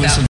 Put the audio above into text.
listen